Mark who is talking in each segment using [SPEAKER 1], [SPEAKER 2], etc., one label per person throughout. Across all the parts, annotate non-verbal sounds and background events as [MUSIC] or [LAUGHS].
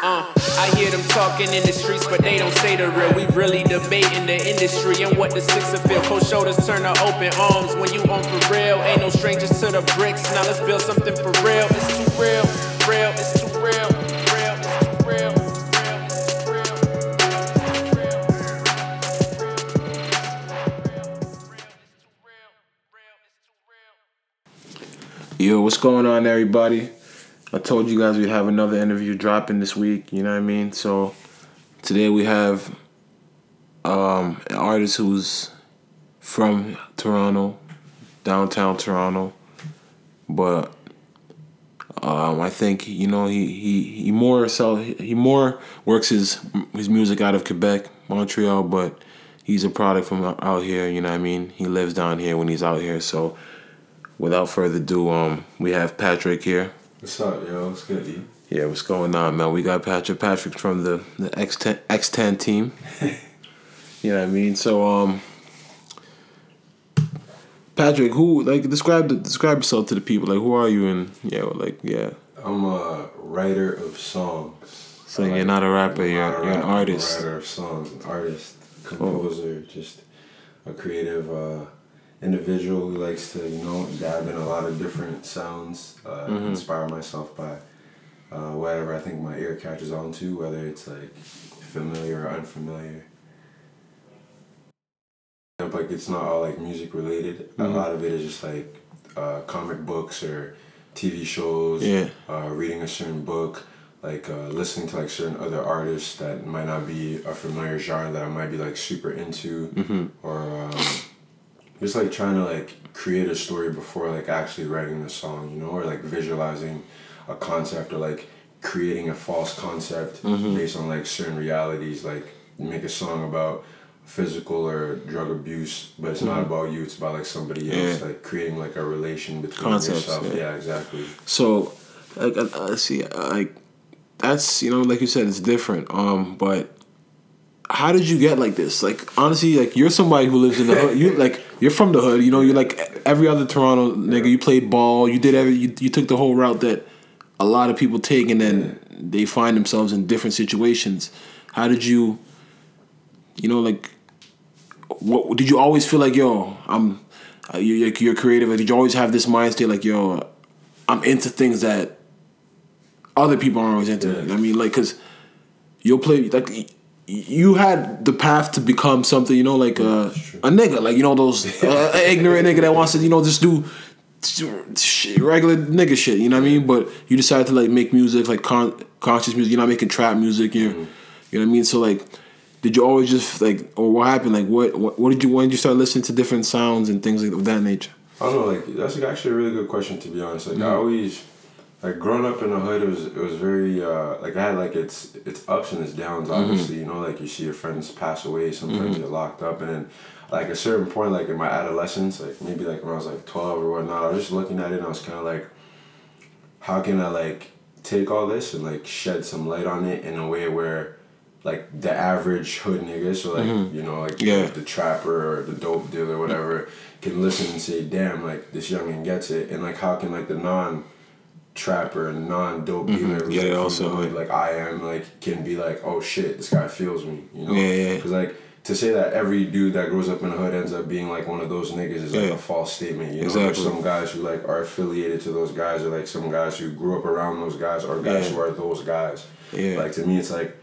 [SPEAKER 1] Uh, I hear them talking in the streets, but they don't say the real. We really debating the industry and what the sixer feel. Cold shoulders turn to open arms when you on for real. Ain't no strangers to the bricks. Now let's build something for real. It's too real, real, it's too real,
[SPEAKER 2] Yo, what's going on, everybody? I told you guys we'd have another interview dropping this week. You know what I mean? So today we have um, an artist who's from Toronto, downtown Toronto, but um, I think you know he he he more so he more works his his music out of Quebec, Montreal, but he's a product from out here. You know what I mean? He lives down here when he's out here. So without further ado, um, we have Patrick here.
[SPEAKER 3] What's up, yo? What's good, E?
[SPEAKER 2] Yeah, what's going on, man? We got Patrick. Patrick from the the X ten X ten team. [LAUGHS] you know what I mean? So, um, Patrick, who like describe the, describe yourself to the people? Like, who are you? And yeah, well, like yeah.
[SPEAKER 3] I'm a writer of songs.
[SPEAKER 2] So
[SPEAKER 3] I
[SPEAKER 2] you're not a rapper. You're
[SPEAKER 3] not a
[SPEAKER 2] you're an
[SPEAKER 3] rapper, I'm a
[SPEAKER 2] artist. Oh.
[SPEAKER 3] writer of songs, an artist, composer, just a creative uh, individual who likes to, you know, dab in a lot of different sounds, uh,
[SPEAKER 2] Mm-hmm.
[SPEAKER 3] inspire myself by uh, whatever I think my ear catches on to, whether it's like familiar or unfamiliar. Like it's not all like music related.
[SPEAKER 2] Mm-hmm.
[SPEAKER 3] A lot of it is just like uh, comic books or TV shows.
[SPEAKER 2] Yeah.
[SPEAKER 3] Uh, reading a certain book, like uh, listening to like certain other artists that might not be a familiar genre that I might be like super into,
[SPEAKER 2] Mm-hmm.
[SPEAKER 3] or um, just like trying to like create a story before like actually writing the song, you know, or like visualizing a concept or like creating a false concept
[SPEAKER 2] Mm-hmm.
[SPEAKER 3] based on like certain realities, like make a song about physical or drug abuse, but it's not about you. It's about like somebody else,
[SPEAKER 2] Mm-hmm. Yeah.
[SPEAKER 3] like creating like a relation between
[SPEAKER 2] Concepts,
[SPEAKER 3] yourself.
[SPEAKER 2] yeah.
[SPEAKER 3] Yeah, exactly.
[SPEAKER 2] So, like, uh, uh, see, uh, like, that's you know, like you said, it's different. Um, but how did you get like this? Like, honestly, like you're somebody who lives in the hood. You [LAUGHS] like you're from the hood. You know, you're like every other Toronto nigga. You played ball. You did every. You, you took the whole route that a lot of people take, and then they find themselves in different situations. How did you? You know, like, what did you always feel like? Yo, I'm. Uh, you, you're, you're creative. Like, did you always have this mind state like, yo, I'm into things that other people aren't always into.
[SPEAKER 3] Yeah.
[SPEAKER 2] I mean, like, cause you'll play like you had the path to become something. You know, like uh, a nigga, like you know those [LAUGHS] uh, ignorant nigga that wants to you know just do shit, regular nigga shit. You know what I mean? But you decided to like make music, like con- conscious music. You're not making trap music. You're,
[SPEAKER 3] Mm-hmm.
[SPEAKER 2] you know what I mean? So like. Did you always just like, or what happened? Like, what, what, what did you? When did you start listening to different sounds and things like of that nature?
[SPEAKER 3] I don't know, like that's actually a really good question to be honest. Like I
[SPEAKER 2] Mm-hmm.
[SPEAKER 3] always like growing up in the hood it was it was very uh like I had like its its ups and its downs
[SPEAKER 2] Mm-hmm.
[SPEAKER 3] obviously, you know, like you see your friends pass away, some friends get locked up and then like a certain point like in my adolescence, like maybe like when I was like twelve or whatnot, I was just looking at it and I was kinda like how can I like take all this and like shed some light on it in a way where like the average hood nigga, so like you know, like
[SPEAKER 2] Mm-hmm. Yeah.
[SPEAKER 3] the trapper or the dope dealer, or whatever, can listen and say, "Damn, like this youngin gets it," and like how can like the non trapper and non dope dealer, who's,
[SPEAKER 2] Mm-hmm. Yeah,
[SPEAKER 3] like,
[SPEAKER 2] also,
[SPEAKER 3] hood, like I am, like can be like, "Oh shit, this guy feels me," you know?
[SPEAKER 2] Yeah, yeah.
[SPEAKER 3] Because like to say that every dude that grows up in the hood ends up being like one of those niggas is like
[SPEAKER 2] Yeah.
[SPEAKER 3] a false statement. You know,
[SPEAKER 2] Exactly.
[SPEAKER 3] there's some guys who like are affiliated to those guys, or like some guys who grew up around those guys, or guys
[SPEAKER 2] Yeah.
[SPEAKER 3] who are those guys.
[SPEAKER 2] Yeah.
[SPEAKER 3] Like to me, it's like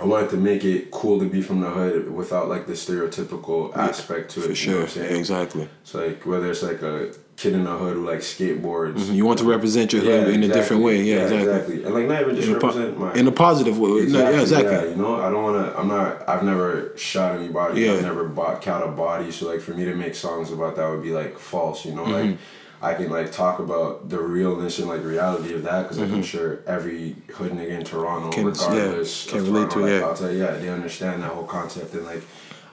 [SPEAKER 3] I wanted to make it cool to be from the hood without like the stereotypical aspect to it.
[SPEAKER 2] For
[SPEAKER 3] you know
[SPEAKER 2] sure,
[SPEAKER 3] I'm saying?
[SPEAKER 2] exactly.
[SPEAKER 3] So like whether it's like a kid in the hood who like skateboards.
[SPEAKER 2] You want to represent your hood in a different way. Yeah, exactly.
[SPEAKER 3] And like not even just
[SPEAKER 2] In a, po-
[SPEAKER 3] represent my
[SPEAKER 2] in a positive way. No, yeah, exactly.
[SPEAKER 3] yeah, you know, I don't want to. I'm not. I've never shot anybody.
[SPEAKER 2] Yeah.
[SPEAKER 3] I've never bought count a body. So like for me to make songs about that would be like false. You know, like
[SPEAKER 2] Mm-hmm.
[SPEAKER 3] I can like talk about the realness and like reality of that because like, I'm sure every hood nigga in Toronto,
[SPEAKER 2] Mm-hmm. Can- yeah,
[SPEAKER 3] regardless,
[SPEAKER 2] can
[SPEAKER 3] of
[SPEAKER 2] relate
[SPEAKER 3] Toronto,
[SPEAKER 2] to it,
[SPEAKER 3] like,
[SPEAKER 2] yeah.
[SPEAKER 3] I'll tell you, yeah, they understand that whole concept and like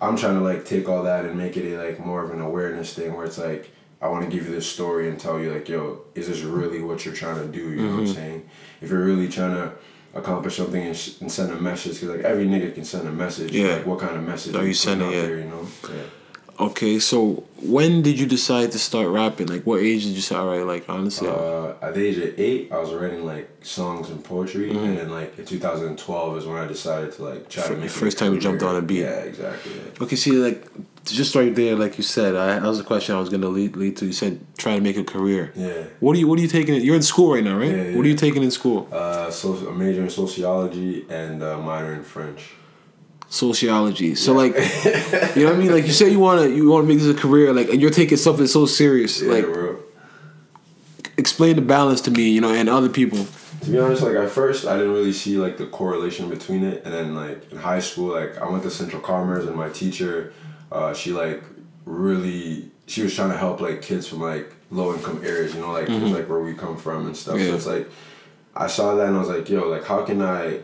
[SPEAKER 3] I'm trying to like take all that and make it a, like more of an awareness thing where it's like I want to give you this story and tell you like, yo, is this really what you're trying to do? You know
[SPEAKER 2] Mm-hmm.
[SPEAKER 3] what I'm saying? If you're really trying to accomplish something and, sh- and send a message, because like every nigga can send a message.
[SPEAKER 2] Yeah.
[SPEAKER 3] Like what kind of message
[SPEAKER 2] Are you sending,
[SPEAKER 3] out
[SPEAKER 2] yeah.
[SPEAKER 3] There, you know. Yeah.
[SPEAKER 2] Okay, so when did you decide to start rapping? Like, what age did you start? Right, like honestly,
[SPEAKER 3] Uh, at the age of eight, I was writing like songs and poetry,
[SPEAKER 2] Mm-hmm.
[SPEAKER 3] and then like in 2012 is when I decided to like try to make
[SPEAKER 2] first time you jumped on a beat.
[SPEAKER 3] Yeah, exactly. yeah.
[SPEAKER 2] okay, see, like just right there, like you said, I, that was a question I was gonna lead lead to. You said try to make a career.
[SPEAKER 3] Yeah.
[SPEAKER 2] What are you What are you taking? You're in school right now, right?
[SPEAKER 3] Yeah,
[SPEAKER 2] What are you taking in school?
[SPEAKER 3] Uh, so a major in sociology and a minor in French.
[SPEAKER 2] Sociology. So like, you know what I mean? Like you say you wanna you wanna make this a career, like, and you're taking something so serious.
[SPEAKER 3] Yeah,
[SPEAKER 2] like,
[SPEAKER 3] bro.
[SPEAKER 2] explain the balance to me, you know, and other people.
[SPEAKER 3] To be honest, like at first I didn't really see like the correlation between it, and then like in high school, like I went to Central Commerce, and my teacher, uh, she like really she was trying to help like kids from like low income areas, you know, like was, like where we come from and stuff.
[SPEAKER 2] Yeah.
[SPEAKER 3] So it's like I saw that and I was like, yo, like how can I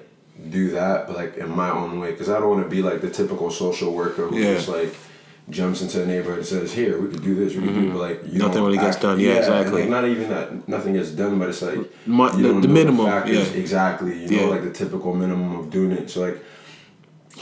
[SPEAKER 3] do that, but like in my own way? Because I don't want to be like the typical social worker who
[SPEAKER 2] Yeah.
[SPEAKER 3] just like jumps into a neighborhood and says, "Here, we could do this, we could do," but like you
[SPEAKER 2] Mm-hmm. Nothing really gets done. Yeah,
[SPEAKER 3] and,
[SPEAKER 2] exactly.
[SPEAKER 3] like, not even that nothing gets done, but it's like you
[SPEAKER 2] the- the minimum,
[SPEAKER 3] factors.
[SPEAKER 2] yeah.
[SPEAKER 3] exactly. You know, like the typical minimum of doing it. So like,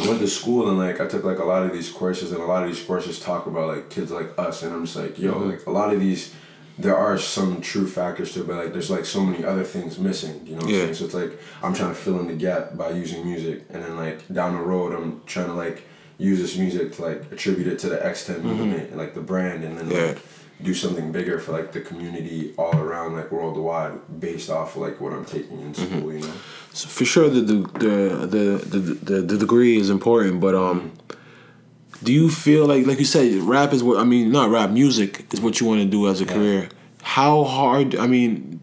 [SPEAKER 3] I went to school and like I took like a lot of these courses, and a lot of these courses talk about like kids like us, and I'm just like, yo,
[SPEAKER 2] Mm-hmm.
[SPEAKER 3] like a lot of these. There are some true factors to it, but like there's like so many other things missing, you know what
[SPEAKER 2] Yeah.
[SPEAKER 3] I'm saying? So it's like I'm trying to fill in the gap by using music and then like down the road I'm trying to like use this music to like attribute it to the X10 movement and like the brand and then
[SPEAKER 2] Mm-hmm. Yeah.
[SPEAKER 3] like do something bigger for like the community all around like worldwide based off of like what I'm taking in
[SPEAKER 2] Mm-hmm.
[SPEAKER 3] school, you know.
[SPEAKER 2] So for sure, the the the the, the, the, the degree is important, but um, do you feel like like you said, rap is what I mean, not rap, music is what you want to do as a career. How hard? I mean,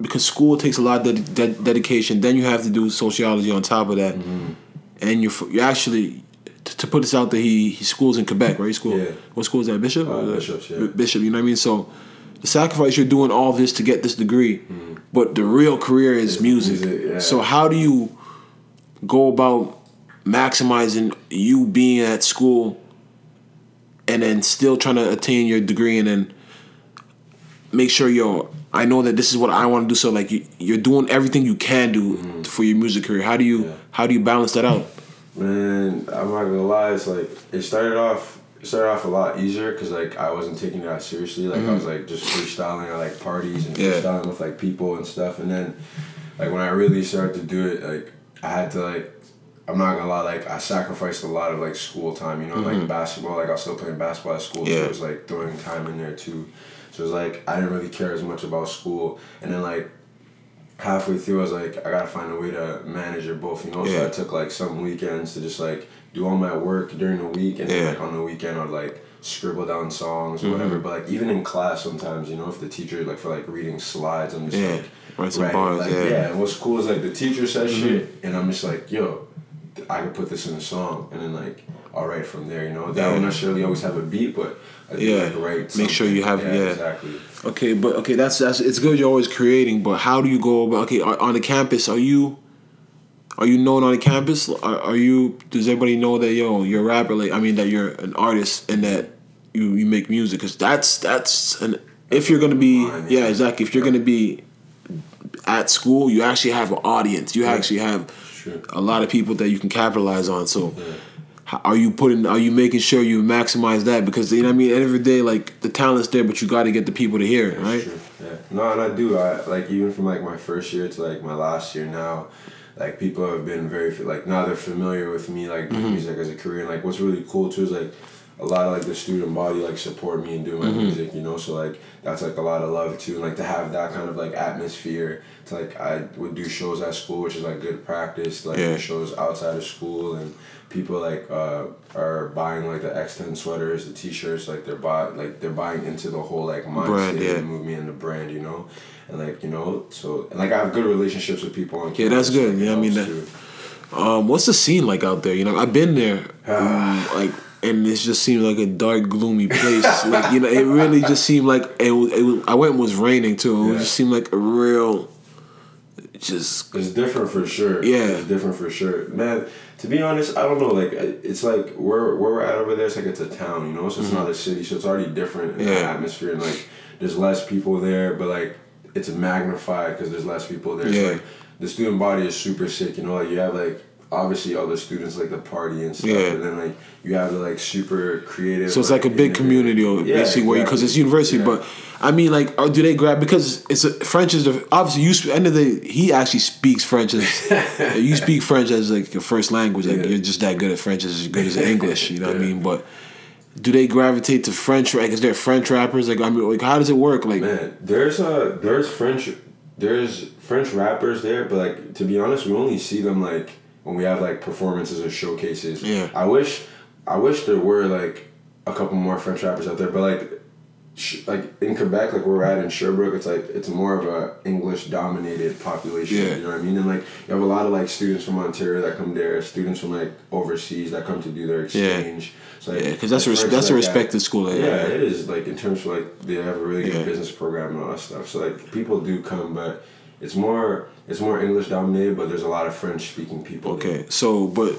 [SPEAKER 2] because school takes a lot of ded- ded- dedication. Then you have to do sociology on top of that, and you're you actually. To to put this out there, he he schools in Quebec, right? School.
[SPEAKER 3] Yeah.
[SPEAKER 2] What school is that? Bishop.
[SPEAKER 3] Uh, Bishop's, yeah.
[SPEAKER 2] Bishop. You know what I mean? So, the sacrifice you're doing all this to get this degree, but the real career is
[SPEAKER 3] It's
[SPEAKER 2] music.
[SPEAKER 3] music, yeah.
[SPEAKER 2] So how do you go about maximizing you being at school and then still trying to attain your degree and then make sure yo I know that this is what I want to do so like you, you're doing everything you can do for your music career how do you
[SPEAKER 3] Yeah.
[SPEAKER 2] how do you balance that out
[SPEAKER 3] Man, I'm not gonna lie. It's like it started off. It started off a lot easier because like I wasn't taking it that seriously. Like I was like just freestyling at like parties and
[SPEAKER 2] Mm-hmm. Yeah.
[SPEAKER 3] freestyling with like people and stuff. And then like when I really started to do it, like I had to like I'm not gonna lie. Like I sacrificed a lot of like school time. You know, like basketball. Like I was still playing basketball at school. So
[SPEAKER 2] Mm-hmm.
[SPEAKER 3] It was like throwing time in there too. So it was like I didn't really care as much about school. And then like halfway through, I was like, I gotta find a way to manage it both, you know.
[SPEAKER 2] Yeah.
[SPEAKER 3] So I took like some weekends to just like do all my work during the week, and
[SPEAKER 2] Yeah.
[SPEAKER 3] then like on the weekend I'd like scribble down songs or
[SPEAKER 2] Mm-hmm.
[SPEAKER 3] whatever. But like even in class, sometimes you know, if the teacher like for like reading slides, I'm just
[SPEAKER 2] Yeah.
[SPEAKER 3] like
[SPEAKER 2] Write some bars,
[SPEAKER 3] like,
[SPEAKER 2] yeah. Mm-hmm.
[SPEAKER 3] And what's cool is like the teacher says shit, and I'm just like, yo, I could put this in a song, and then like. I'll write from there, you know. That
[SPEAKER 2] Yeah.
[SPEAKER 3] don't necessarily always have a beat, but I
[SPEAKER 2] Yeah.
[SPEAKER 3] like write.
[SPEAKER 2] Make sure you have- yeah.
[SPEAKER 3] exactly.
[SPEAKER 2] okay but okay that's that's it's good you're always creating but how do you go about okay on on the campus are you are you known on the campus are, are you does everybody know that yo you're a rapper like I mean that you're an artist and that you you make music because that's that's an if you're gonna be yeah
[SPEAKER 3] yeah.
[SPEAKER 2] exactly if you're gonna be at school you actually have an audience you actually have
[SPEAKER 3] Sure.
[SPEAKER 2] a lot of people that you can capitalize on so how- are you putting are you making sure you maximize that because you know what I mean at the end of the day like the talent's there but you got to get the people to hear it right
[SPEAKER 3] True. Yeah. No, and I do. I like even from like my first year to like my last year now, like people have been very like now they're familiar with me like doing mm-hmm. music as a career. And like what's really cool too is like a lot of like the student body like support me and do my music. You know, so like that's like a lot of love too. And like to have that kind of like atmosphere to like I would do shows at school, which is like good practice. Like
[SPEAKER 2] Yeah.
[SPEAKER 3] do shows outside of school and people like uh, are buying like the X10 sweaters, the T-shirts, like they're buy like they're buying into the whole like mindset
[SPEAKER 2] yeah.
[SPEAKER 3] the movement and the brand, you know, and like you know, so and like I have good relationships with people on.
[SPEAKER 2] Yeah, that's good.
[SPEAKER 3] like,
[SPEAKER 2] Yeah, I mean that-
[SPEAKER 3] too.
[SPEAKER 2] Um, what's the scene like out there? You know, I've been there, [SIGHS] um, like, and it just seemed like a dark, gloomy place. [LAUGHS] like, you know, it really just seemed like it. Was, it I went was raining too. It
[SPEAKER 3] Yeah.
[SPEAKER 2] just seemed like a real, just
[SPEAKER 3] It's different for sure.
[SPEAKER 2] Yeah.
[SPEAKER 3] it's different for sure, man. To be honest, I don't know. Like, it's like where where we're at over there. It's like it's a town, you know. So it's not a city. So it's already different in the
[SPEAKER 2] Mm-hmm.
[SPEAKER 3] Atmosphere. And like, there's less people there, but like, it's magnified because there's less people there.
[SPEAKER 2] Yeah.
[SPEAKER 3] So like, the student body is super sick. You know, like you have like obviously all the students like the party and stuff.
[SPEAKER 2] Yeah.
[SPEAKER 3] And then like you have the like super creative.
[SPEAKER 2] So it's like a big community, or
[SPEAKER 3] Yeah,
[SPEAKER 2] basically, where because it's university.
[SPEAKER 3] Yeah.
[SPEAKER 2] But I mean, like, or do they grab because it's a, French is the obviously you sp- end of the he actually speaks French as [LAUGHS] you speak French as like your first language. Like
[SPEAKER 3] Yeah.
[SPEAKER 2] you're just that good at French as good as English. You know what I mean? But do they gravitate to French? Like, is there French rappers? Like, I mean, like, how does it work? Like,
[SPEAKER 3] Man, there's a there's French there's French rappers there, but like to be honest, we only see them like when we have like performances or showcases.
[SPEAKER 2] Yeah.
[SPEAKER 3] I wish I wish there were like a couple more French rappers out there, but like sh- like in Quebec, like where we're at in Sherbrooke, it's like it's more of a English dominated population.
[SPEAKER 2] Yeah.
[SPEAKER 3] You know what I mean? And like you have a lot of like students from Ontario that come there, students from like overseas that come to do their exchange. So like,
[SPEAKER 2] yeah, because that's a res- that's a
[SPEAKER 3] like that-
[SPEAKER 2] respected school. Like,
[SPEAKER 3] yeah, it is like in terms of like they have a really good
[SPEAKER 2] Yeah.
[SPEAKER 3] business program and all that stuff. So like people do come, but it's more it's more English dominated, but there's a lot of French speaking people.
[SPEAKER 2] Okay, so but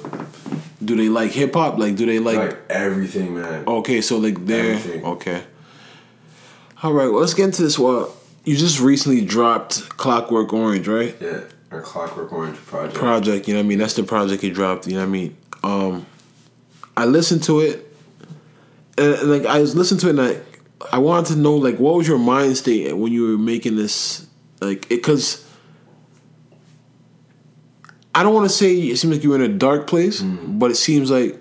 [SPEAKER 2] do they like hip hop? Like, do they like?
[SPEAKER 3] like everything, man.
[SPEAKER 2] Okay, so like they're
[SPEAKER 3] Everything.
[SPEAKER 2] okay. All right, well, let's get into this. Well, you just recently dropped Clockwork Orange, right?
[SPEAKER 3] Yeah, our Clockwork Orange project.
[SPEAKER 2] Project, you know what I mean? That's the project you dropped, you know what I mean? Um, I listened to it, and, and, like I was listening to it, and I, I wanted to know like what was your mind state when you were making this, like it, because I don't want to say it seems like you're in a dark place, mm. but it seems like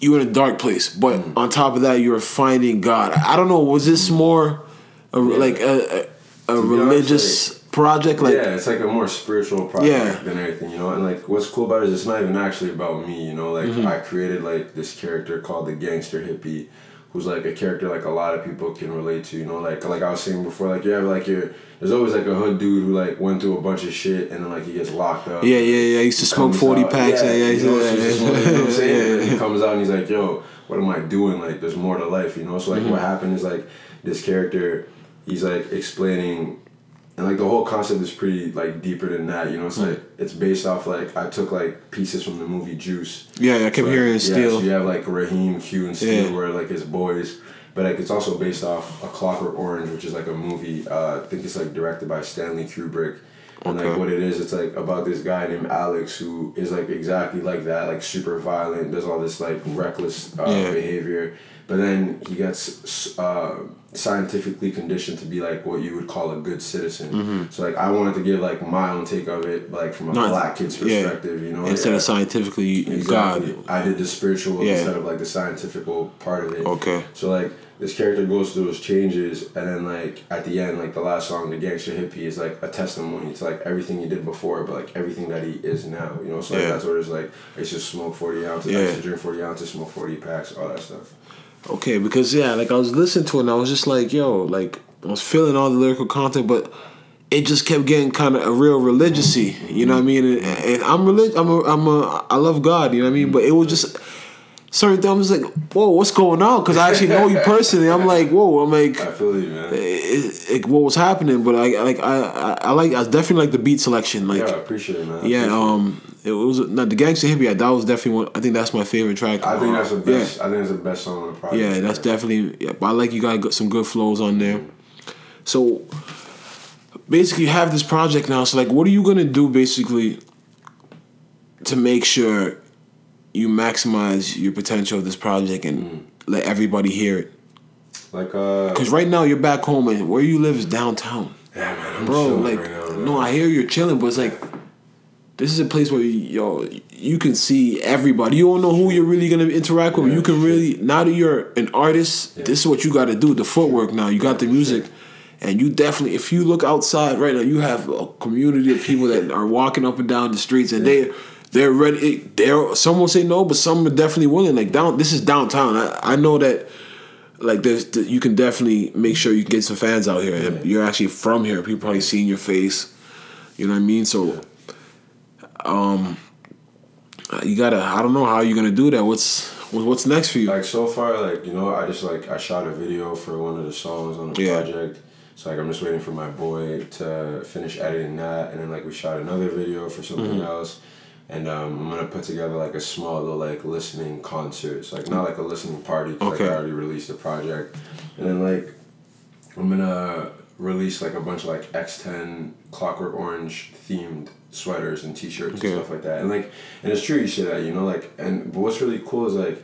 [SPEAKER 2] you're in a dark place. But mm. on top of that, you're finding God. I don't know. Was this mm. more a, like a, a, a
[SPEAKER 3] honest,
[SPEAKER 2] religious project? Like
[SPEAKER 3] yeah, it's like a more spiritual project
[SPEAKER 2] Yeah.
[SPEAKER 3] than anything, you know. And like, what's cool about it is it's not even actually about me, you know. Like,
[SPEAKER 2] Mm-hmm.
[SPEAKER 3] I created like this character called the gangster hippie, who's like a character like a lot of people can relate to, you know. Like, like I was saying before, like you have like your there's always like a hood dude who like went through a bunch of shit and then like he gets locked up.
[SPEAKER 2] Yeah, yeah, yeah. I used to smoke 40
[SPEAKER 3] out-
[SPEAKER 2] packs. Yeah, yeah,
[SPEAKER 3] you know,
[SPEAKER 2] yeah, yeah.
[SPEAKER 3] you know what I'm saying? And [LAUGHS]
[SPEAKER 2] Yeah.
[SPEAKER 3] he comes out and he's like, yo, what am I doing? Like, there's more to life, you know? So, like,
[SPEAKER 2] Mm-hmm.
[SPEAKER 3] what happened is, like, this character, he's, like, explaining, and, like, the whole concept is pretty, like, deeper than that, you know? It's,
[SPEAKER 2] Mm.
[SPEAKER 3] like, it's based off, like, I took, like, pieces from the movie Juice.
[SPEAKER 2] Yeah, I kept
[SPEAKER 3] So, like,
[SPEAKER 2] hearing
[SPEAKER 3] yeah,
[SPEAKER 2] Steel.
[SPEAKER 3] so you have, like, Raheem, Q, and Steel,
[SPEAKER 2] Yeah.
[SPEAKER 3] where, like, his boys. But like it's also based off A Clockwork Orange, which is like a movie. Uh, I think it's like directed by Stanley Kubrick. And
[SPEAKER 2] Okay.
[SPEAKER 3] like what it is, it's like about this guy named Alex who is like exactly like that, like super violent, does all this like reckless uh,
[SPEAKER 2] Yeah.
[SPEAKER 3] behavior. But then he gets uh, scientifically conditioned to be like what you would call a good citizen. So like I wanted to give like my own take of it, like from a
[SPEAKER 2] Mm-hmm. Not-
[SPEAKER 3] black kid's
[SPEAKER 2] yeah.
[SPEAKER 3] perspective, you know.
[SPEAKER 2] Instead
[SPEAKER 3] Yeah.
[SPEAKER 2] of scientifically,
[SPEAKER 3] Exactly.
[SPEAKER 2] God.
[SPEAKER 3] I did the spiritual
[SPEAKER 2] Yeah.
[SPEAKER 3] instead of like the scientifical part of it.
[SPEAKER 2] Okay.
[SPEAKER 3] So like this character goes through those changes, and then like at the end, like the last song, the gangster hippie is like a testimony to like everything he did before, but like everything that he is now. You know, so like
[SPEAKER 2] Yeah.
[SPEAKER 3] that's where it's like It's just smoke forty ounces, I
[SPEAKER 2] Yeah.
[SPEAKER 3] used to drink forty ounces, smoke forty packs, all that stuff.
[SPEAKER 2] Okay, because yeah, like I was listening to it and I was just like, yo, like I was feeling all the lyrical content, but it just kept getting kind of a real religiousy. You know what I mean? And, and I'm religious. I'm a, I'm a, I love God. You know what I mean? But it was just certain things. I was like, whoa, what's going on? Because I actually know you personally. I'm like, whoa. I'm like.
[SPEAKER 3] I feel you, man.
[SPEAKER 2] It, it, what was happening, but I like I, I I like I definitely like the beat selection. Like
[SPEAKER 3] yeah, I appreciate it, man. I
[SPEAKER 2] yeah, um, it was not the gangster hippie. yeah, That was definitely one. I think that's my favorite track.
[SPEAKER 3] I think that's the best. I think it's the best song on the project.
[SPEAKER 2] Yeah, yeah, that's definitely. Yeah, but I like you got some good flows on there. So basically, you have this project now. So like, what are you gonna do basically to make sure you maximize your potential of this project and
[SPEAKER 3] Mm.
[SPEAKER 2] let everybody hear it?
[SPEAKER 3] like uh,
[SPEAKER 2] Because right now you're back home and where you live is downtown.
[SPEAKER 3] yeah, man, I'm
[SPEAKER 2] bro. Like,
[SPEAKER 3] right now,
[SPEAKER 2] no, I hear you're chilling, but it's like this is a place where yo you can see everybody. You don't know who you're really gonna interact with.
[SPEAKER 3] Yeah,
[SPEAKER 2] you can really now that you're an artist.
[SPEAKER 3] Yeah.
[SPEAKER 2] This is what you got to do. The footwork now. You got the music. And you definitely, if you look outside right now, you have a community of people that are walking up and down the streets, and they they're ready. They're some will say no, but some are definitely willing. Like down, this is downtown. I, I know that like there's you can definitely make sure you get some fans out here you're actually from here people probably seeing your face you know what i mean so um you gotta i don't know how you're gonna do that. What's what's next for you?
[SPEAKER 3] Like so far like you know i just like i shot a video for one of the songs on the
[SPEAKER 2] Yeah.
[SPEAKER 3] project. So like i'm just waiting for my boy to finish editing that. And then like we shot another video for something
[SPEAKER 2] Mm-hmm.
[SPEAKER 3] else. And um, i'm gonna put together like a small little like listening concert. So like not like a listening party 'cause,
[SPEAKER 2] Okay.
[SPEAKER 3] like i already released the project. And then like i'm gonna release like a bunch of like X10 Clockwork Orange themed sweaters and T-shirts
[SPEAKER 2] Okay.
[SPEAKER 3] and stuff like that. And like, and it's true you say that, you know, like, and but what's really cool is like,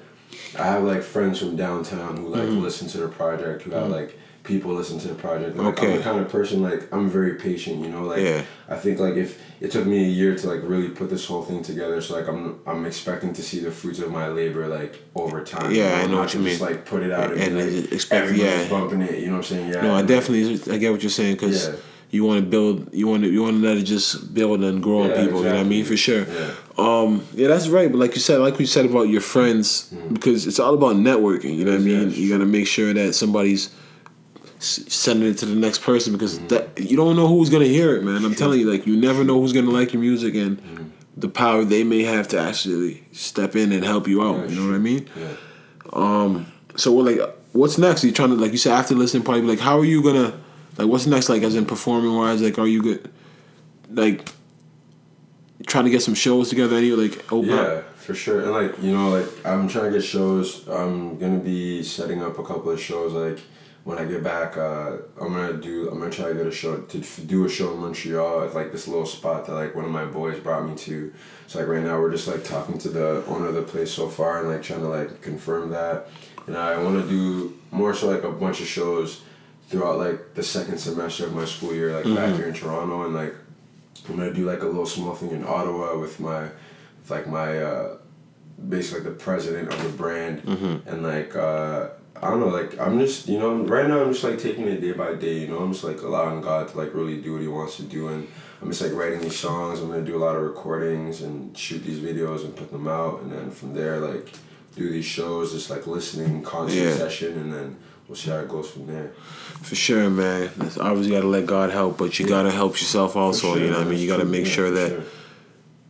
[SPEAKER 3] I have like friends from downtown who like
[SPEAKER 2] Mm-hmm.
[SPEAKER 3] listen to the project, who have like people listen to the project. Like, I'm the kind of person like I'm very patient, you know. Like
[SPEAKER 2] Yeah.
[SPEAKER 3] I think like if it took me a year to like really put this whole thing together, so like I'm I'm expecting to see the fruits of my labor like over time.
[SPEAKER 2] Yeah,
[SPEAKER 3] you
[SPEAKER 2] I know
[SPEAKER 3] not
[SPEAKER 2] what you
[SPEAKER 3] just,
[SPEAKER 2] mean.
[SPEAKER 3] like put it out and,
[SPEAKER 2] And
[SPEAKER 3] like,
[SPEAKER 2] expect-
[SPEAKER 3] everybody's
[SPEAKER 2] yeah.
[SPEAKER 3] bumping it. You know what I'm saying? Yeah.
[SPEAKER 2] No, I definitely I get what you're saying because
[SPEAKER 3] Yeah.
[SPEAKER 2] You want to build, you want to you want to let it just build and grow on
[SPEAKER 3] Yeah,
[SPEAKER 2] people. You know what I mean? For sure.
[SPEAKER 3] Yeah.
[SPEAKER 2] Um, yeah, that's right. But like you said, like we said about your friends, because it's all about networking. You know what I mean? You got to make sure that somebody's sending it to the next person because
[SPEAKER 3] Mm.
[SPEAKER 2] that you don't know who's gonna hear it, man. I'm telling you, like you never know who's gonna like your music and
[SPEAKER 3] Mm.
[SPEAKER 2] the power they may have to actually step in and help you out.
[SPEAKER 3] Yeah,
[SPEAKER 2] you know what I mean?
[SPEAKER 3] Yeah.
[SPEAKER 2] So what like what's next? you trying to like you said after listening probably like how are you gonna like what's next like as in performing wise like are you good like trying to get some shows together any like open
[SPEAKER 3] Yeah, for sure. And like you know, like I'm trying to get shows. I'm gonna be setting up a couple of shows. Like when I get back, uh, I'm gonna do. I'm gonna try to get a show to do a show in Montreal at like this little spot that like one of my boys brought me to. So like right now we're just like talking to the owner of the place so far and like trying to like confirm that. And I want to do more so like a bunch of shows throughout like the second semester of my school year, like back here in Toronto, and like I'm gonna do like a little small thing in Ottawa with my, with like my, uh, basically like the president of the brand, and like uh, I don't know, like I'm just you know right now I'm just like taking it day by day. You know I'm just like allowing God to like really do what He wants to do, and I'm just like writing these songs. I'm gonna do a lot of recordings and shoot these videos and put them out, and then from there like do these shows, just like listening concert
[SPEAKER 2] Yeah.
[SPEAKER 3] session, and then we'll see how it goes from there.
[SPEAKER 2] for sure man It's obviously got to let God help but you got to help yourself also
[SPEAKER 3] For
[SPEAKER 2] you know what I mean you got to make
[SPEAKER 3] yeah,
[SPEAKER 2] sure that
[SPEAKER 3] sure.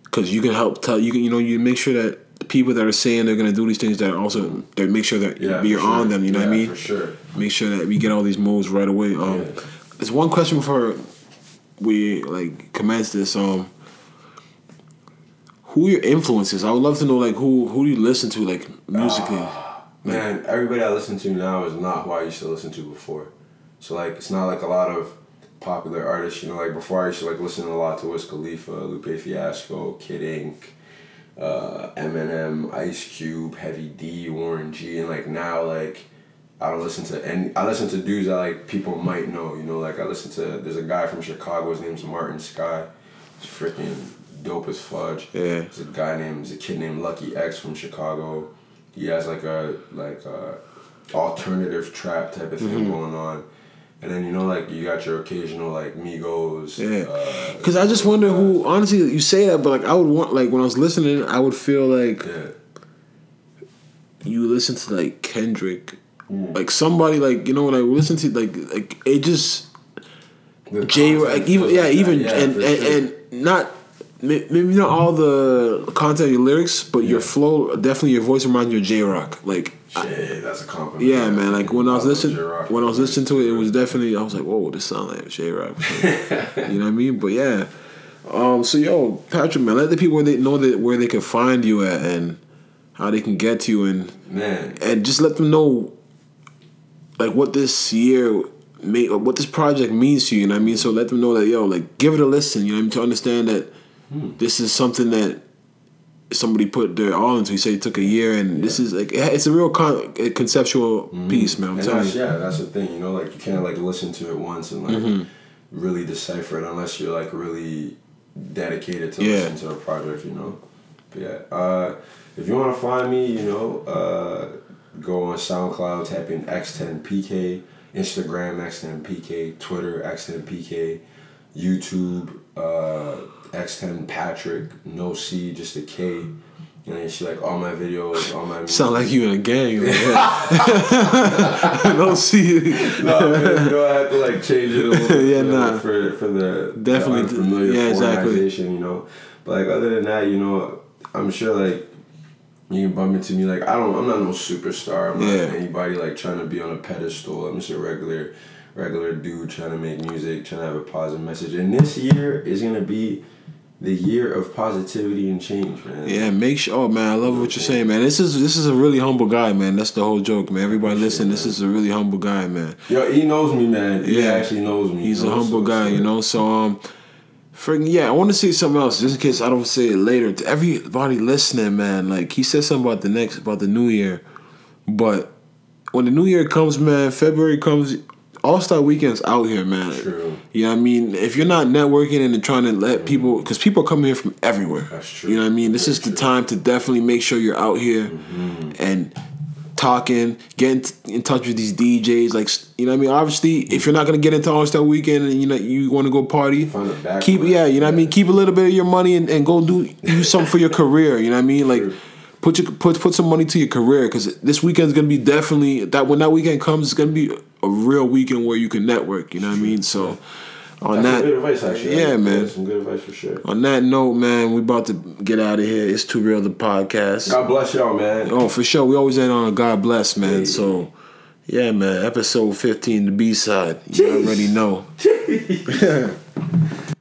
[SPEAKER 2] because you can help tell you can you know you make sure that the people that are saying they're gonna do these things that are also they make sure that
[SPEAKER 3] Yeah,
[SPEAKER 2] you're
[SPEAKER 3] sure.
[SPEAKER 2] on them you know what I mean
[SPEAKER 3] For sure.
[SPEAKER 2] make sure that we get all these moves right away. Um,
[SPEAKER 3] Yeah.
[SPEAKER 2] there's one question before we like commence this. Um, who your influences? I would love to know like who who do you listen to like musically?
[SPEAKER 3] Ah. Man, everybody I listen to now is not who I used to listen to before. So like, it's not like a lot of popular artists. You know, like before I used to like listen a lot to Wiz Khalifa, Lupe Fiasco, Kid Ink, uh, Eminem, Ice Cube, Heavy D, Warren G, and like now like. I don't listen to any. I listen to dudes that like people might know. You know, like I listen to. There's a guy from Chicago. His name's Martin Sky. He's freaking dope as fudge.
[SPEAKER 2] Yeah.
[SPEAKER 3] There's a guy named. There's a kid named Lucki Eck$ from Chicago. He has like a like a alternative trap type of thing
[SPEAKER 2] Mm-hmm.
[SPEAKER 3] going on. And then you know like you got your occasional like Migos.
[SPEAKER 2] Yeah.
[SPEAKER 3] Uh,
[SPEAKER 2] Because I just wonder who. Honestly, you say that, but like I would want like when I was listening, I would feel like
[SPEAKER 3] yeah.
[SPEAKER 2] you listen to like Kendrick,
[SPEAKER 3] Mm.
[SPEAKER 2] like somebody like you know when I listen to like like it just J like even yeah
[SPEAKER 3] like
[SPEAKER 2] even
[SPEAKER 3] that.
[SPEAKER 2] and, and
[SPEAKER 3] sure.
[SPEAKER 2] and not maybe not all the content of your lyrics, but your flow definitely your voice reminds you of Jay Rock. Like I-
[SPEAKER 3] Shit, that's a compliment.
[SPEAKER 2] yeah, man. Like when I was listening
[SPEAKER 3] Jay Rock.
[SPEAKER 2] when I was listening to it, it was definitely I was like, whoa, this sound like Jay Rock. [LAUGHS] you know what I mean? But yeah. Um. So yo, Patrick, man, let the people where they know that where they can find you at and how they can get to you and
[SPEAKER 3] man.
[SPEAKER 2] and just let them know like what this year may what this project means to you. You know what I mean? So let them know that yo, like give it a listen. You know what I mean? To understand that this is something that somebody put their all into. You say it took a year, and this is like it's a real con- conceptual piece, man. I'm
[SPEAKER 3] And
[SPEAKER 2] telling
[SPEAKER 3] that's
[SPEAKER 2] you.
[SPEAKER 3] yeah, that's the thing. You know, like you can't like listen to it once and like
[SPEAKER 2] Mm-hmm.
[SPEAKER 3] really decipher it unless you're like really dedicated to
[SPEAKER 2] Yeah.
[SPEAKER 3] listen to a project. You know, but yeah. Uh, if you want to find me, you know, uh, go on SoundCloud, type in X10PK, Instagram X10PK, Twitter X10PK, YouTube uh, X10 Patrick, no C, just a K. And then see like all my videos, all my
[SPEAKER 2] Sound like you in a gang. [LAUGHS] [LAUGHS] No see.
[SPEAKER 3] no, man, you know, I have to like change it a little bit
[SPEAKER 2] Yeah,
[SPEAKER 3] for,
[SPEAKER 2] nah.
[SPEAKER 3] for for the
[SPEAKER 2] Definitely,
[SPEAKER 3] the unfamiliar
[SPEAKER 2] yeah, exactly.
[SPEAKER 3] you know. But like other than that, you know, I'm sure like you can bump into me like I don't I'm not no superstar. I'm
[SPEAKER 2] Yeah.
[SPEAKER 3] not anybody like trying to be on a pedestal. I'm just a regular regular dude trying to make music, trying to have a positive message. And this year is gonna be the year of positivity and change, man.
[SPEAKER 2] Yeah, make sure. Oh man, I love what you're saying, man. This is this is a really humble guy, man. That's the whole joke, man. Everybody listen. This is a really humble guy, man.
[SPEAKER 3] Yo, he knows me, man. He
[SPEAKER 2] Yeah.
[SPEAKER 3] actually knows me.
[SPEAKER 2] He's
[SPEAKER 3] you
[SPEAKER 2] a humble
[SPEAKER 3] so-
[SPEAKER 2] guy,
[SPEAKER 3] so-
[SPEAKER 2] you know. So um, freaking yeah, I want to say something else just in case I don't say it later. To everybody listening, man, like he said something about the next about the new year, but when the new year comes, man, February comes. All Star Weekend's out here, man.
[SPEAKER 3] True.
[SPEAKER 2] You know what I mean? If you're not networking and trying to let mm. people, because people are coming here from everywhere.
[SPEAKER 3] That's true.
[SPEAKER 2] You know what I mean? This
[SPEAKER 3] Very
[SPEAKER 2] is the
[SPEAKER 3] true.
[SPEAKER 2] time to definitely make sure you're out here mm-hmm. and talking, getting t- in touch with these DJs. Like, you know what I mean? Obviously, if you're not gonna get into All Star Weekend and you know you want to go party,
[SPEAKER 3] Find a back
[SPEAKER 2] keep yeah, you know what I mean? Keep a little bit of your money and, and go do do [LAUGHS] something for your career. You know what I mean? Like.
[SPEAKER 3] True.
[SPEAKER 2] Put your put put some money to your career because this weekend's gonna be definitely that when that weekend comes, it's gonna be a real weekend where you can network. You know what I mean? So on
[SPEAKER 3] That's
[SPEAKER 2] that,
[SPEAKER 3] good advice, actually.
[SPEAKER 2] yeah,
[SPEAKER 3] That's
[SPEAKER 2] man.
[SPEAKER 3] Some good advice for sure.
[SPEAKER 2] On that note, man, we about to get out of here. It's too real the podcast.
[SPEAKER 3] God bless y'all, man.
[SPEAKER 2] Oh, for sure. We always end on a God bless, man.
[SPEAKER 3] Yeah.
[SPEAKER 2] So, yeah, man. Episode 15, the B side. You already know. [LAUGHS] [LAUGHS]